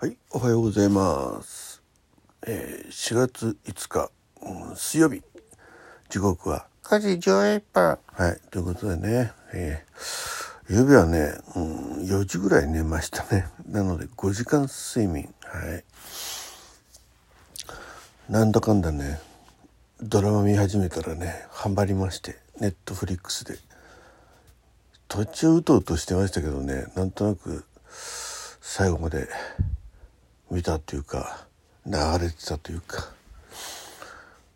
はい、おはようございます。えー、4月5日、うん水曜日、時刻は9時11分。はい、ということでね、えー、曜日はね、うん、4時ぐらい寝ましたね。なので5時間睡眠。はい。なんだかんだね、ドラマ見始めたらね、ハマりまして、ネットフリックスで。途中うとうとしてましたけどね、なんとなく最後まで見たというか流れてたというか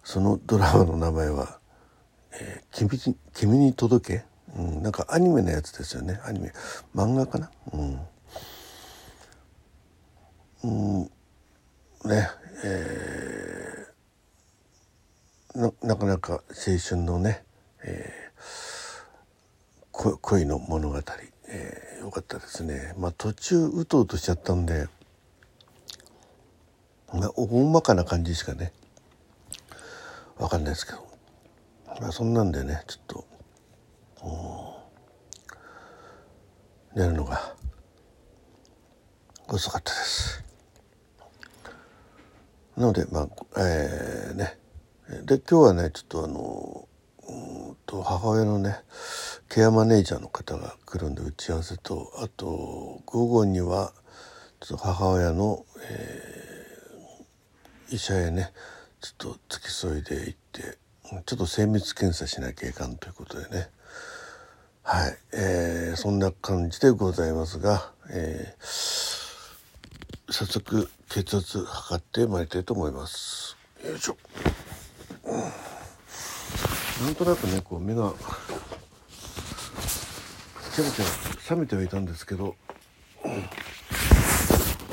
そのドラマの名前は「えー君に君に届け」うん、なんかアニメのやつですよね。アニメ漫画かな？うん、うん、ねえーななかなか青春のね、えー恋の物語、えーよかったですね。まあ途中うとうとしちゃったんで大まかな感じしかね。わかんないですけど。まあそんなんでねちょっとうん。寝るのが遅かったです。なのでまあえーね。で今日はねちょっとあのうんと母親のねケアマネージャーの方が来るんで打ち合わせとあと午後にはちょっと母親の、えー医者へねちょっと付き添いで行ってちょっと精密検査しなきゃいかんということでね。はい、えーそんな感じでございますが、えー早速血圧測ってまいりたいと思います。よいしょ、うん。なんとなくねこう目がちゃめちゃ覚めてはいたんですけど、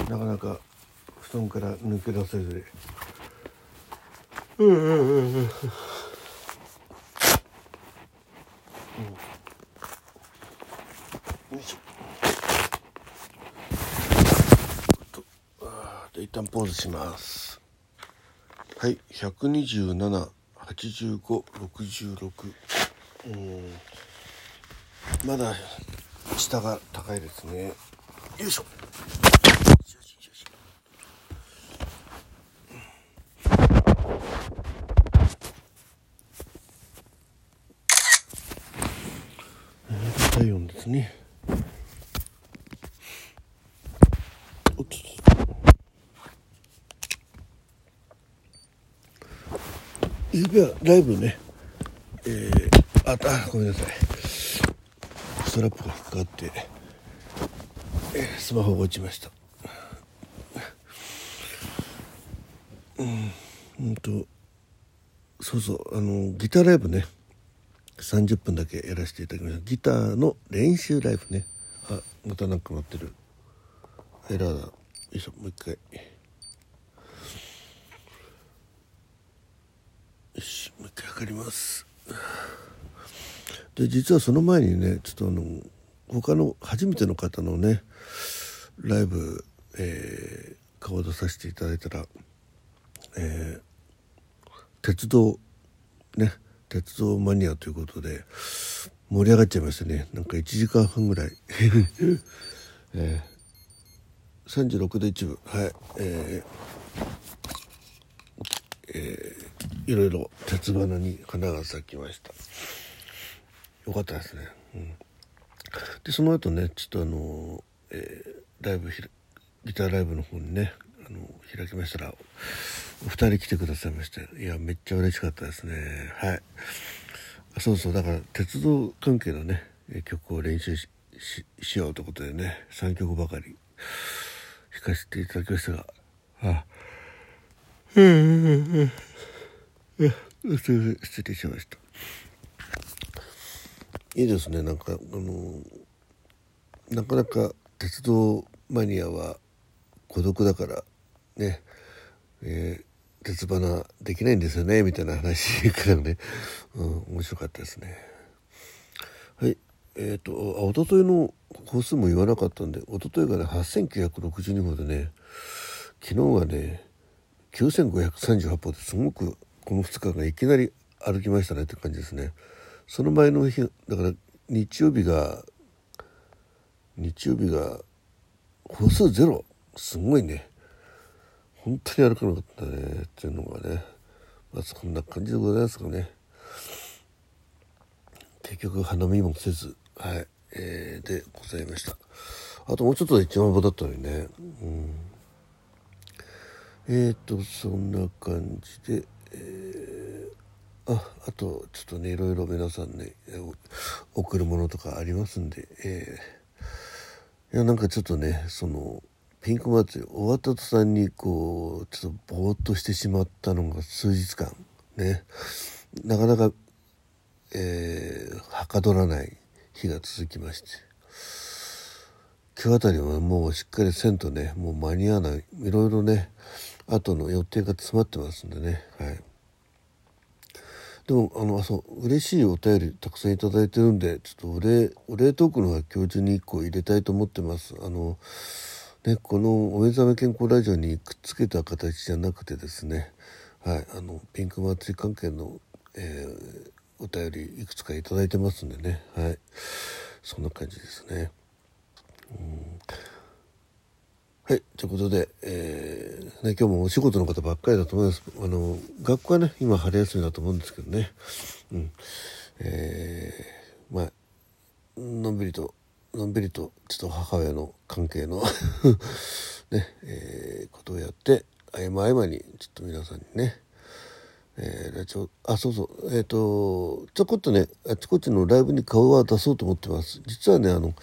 なかなか布団から抜け出せずうん。うん。うん。うん。よいしょとあで一旦ポーズしますはい1278566うん。まだ下が高いですねよいしょよしよしよしえー体温ですねおっとゆうべはライブね。えー、ああごめんなさい。ストラップが引っかかって、えースマホが落ちました。うん。うんとそうそう。あのギターライブね。30分だけやらせていただきました。ギターの練習ライブね。あまたなんか待ってる。エラーだ。よいしょもう一回。しもう一回測ります。で実はその前にねちょっとあの他の初めての方のねライブ、えー顔出させていただいたら、えー鉄道ね鉄道マニアということで盛り上がっちゃいましたね。なんか1時間半ぐらい、えー、36で一部。はい。えーえーいろいろ鉄花に花が咲きました。よかったですね、うん、でその後ねちょっとあの、えーライブギターライブの方にねあの開きましたらお二人来てくださいましていやめっちゃ嬉しかったですね。はい。そうそうだから鉄道関係のね曲を練習しようということでね3曲ばかり弾かせていただきましたがあうんうんうんうん失礼失礼しました。いいですね。なんかあのなかなか鉄道マニアは孤独だからね、えー鉄花できないんですよね。みたいな話からね、うん、面白かったですね。はい。えっ、とあ一昨日の歩数も言わなかったんで一昨日がね8962歩でね昨日がね9538歩ですごくこの2日がいきなり歩きましたねって感じですね。その前の日だから日曜日が日曜日が歩数ゼロ。すごいね。本当に歩かなかったね。っていうのがね。まあそんな感じでございますかね。結局花見もせず。はい、えー、でございました。あともうちょっとで一万歩だったのにね。うん。えーとそんな感じでえー、ああとちょっとねいろいろ皆さんね送るものとかありますんでえー、いやなんかちょっとねそのピンク祭り終わった途端にこうちょっとぼーっとしてしまったのが数日間ね。なかなか、えー、はかどらない日が続きまして。今日あたりはもうしっかりせんとねもう間に合わない。いろいろね後の予定が詰まってますんでね。はい。でもあのそう嬉しいお便りたくさんいただいてるんでちょっとお礼お礼トークのは今日中に1個入れたいと思ってます。あのね、このお目覚め健康ラジオにくっつけた形じゃなくてですね、はい、あのピンク祭り関係の、えー、お便りいくつか頂いてますんでね、はい、そんな感じですね。うん。はい、ということで、えーね、今日もお仕事の方ばっかりだと思います。あの学校はね今春休みだと思うんですけどね、うん。えー、まあのんびりとのんびりとちょっと母親の関係の ね、えー、ことをやって合間合間にちょっと皆さんにね、えー、ラジオあそうそうえっ、ー、とちょこっとねあちこちのライブに顔は出そうと思ってます。実はねあの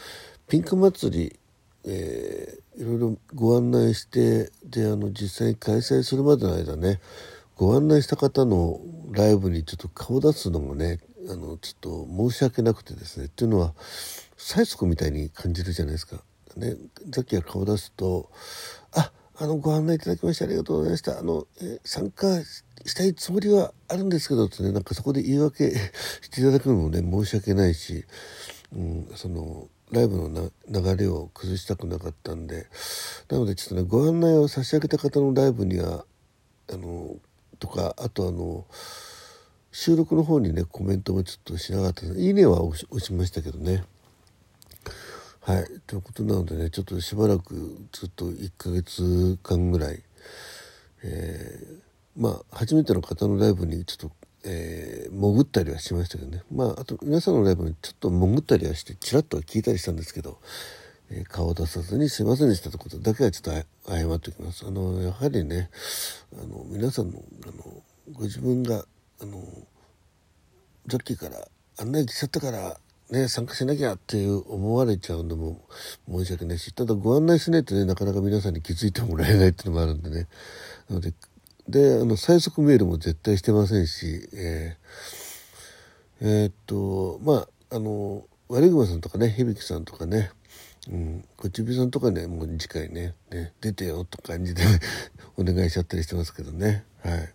ピンク祭りえー、いろいろご案内してであの実際に開催するまでの間ねご案内した方のライブにちょっと顔出すのがねあのちょっと申し訳なくてですねっていうのは催促みたいに感じるじゃないですか。ね、さっきは顔出すと「ああのご案内いただきましてありがとうございましたあの、え参加したいつもりはあるんですけど」ってねなんかそこで言い訳 していただくのもね申し訳ないし、うん、そのライブの流れを崩したくなかったんでなのでちょっとねご案内を差し上げた方のライブにはあのとかあとあの収録の方にねコメントもちょっとしなかったいいねは押しましたけどね。はい、ということなのでねちょっとしばらくずっと1ヶ月間ぐらい、えー、まあ初めての方のライブにちょっと、えー、潜ったりはしましたけどねまああと皆さんのライブにちょっと潜ったりはしてちらっと聞いたりしたんですけど、えー、顔を出さずにすいませんでしたということだけはちょっと謝っておきます。あのやはりねあの皆さんのあのご自分があのさっきから案内来ちゃったからね、参加しなきゃっていう思われちゃうのも申し訳ないし、ただご案内しないとね、なかなか皆さんに気づいてもらえないっていうのもあるんでね。なので、で、あの、最速メールも絶対してませんし、えー、えー、っと、まあ、あの、悪い熊さんとかね、響さんとかね、うん、こちびさんとかね、もう次回ね、ね、出てよと感じで お願いしちゃったりしてますけどね。はい。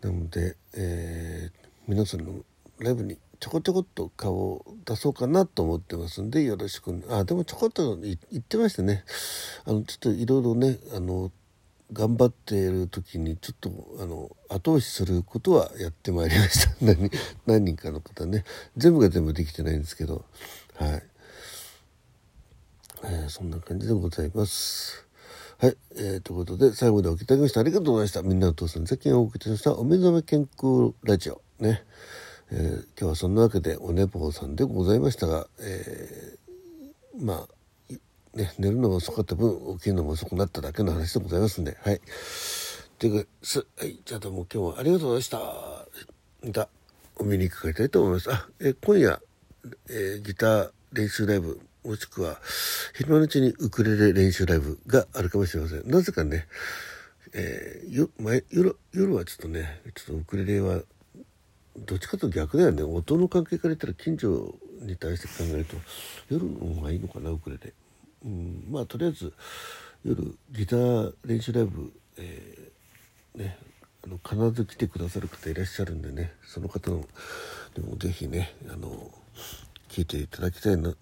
なので、えー、皆さんのライブにちょこちょこっと顔を出そうかなと思ってますんでよろしくあでもちょこっと言ってましたねあのちょっといろいろねあの頑張っている時にちょっとあの後押しすることはやってまいりました。何何人かの方ね。全部が全部できてないんですけど。はい、えー、そんな感じでございます。はい、えー、ということで最後までお聞きいただきましてありがとうございました。みんなの父さん最近お送りしました。お目覚め健康ラジオ。ね。えー、今日はそんなわけでお寝坊さんでございましたが、えー、まあ、ね、寝るのが遅かった分起きるのも遅くなっただけの話でございますんで。はい。というかすはいじゃあどうも今日はありがとうございました。またお見に伺いたいと思います。あ、え、今夜、えギター練習ライブもしくは昼間のうちにウクレレ練習ライブがあるかもしれません。なぜかねえー、よ前夜夜はちょっとねちょっとウクレレはどっちかというと逆だよね。音の関係から言ったら近所に対して考えると夜の方がいいのかなウクレレ、うん、まあとりあえず夜ギター練習ライブ、えー、ねあの必ず来てくださる方いらっしゃるんでねその方のでも是非ねあの聞いていただきたいな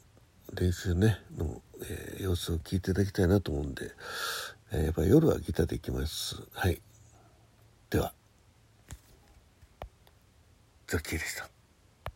練習ねの、えー、様子を聞いていただきたいなと思うんで、えー、やっぱり夜はギターで行きます。はい。では。ザッキーでした。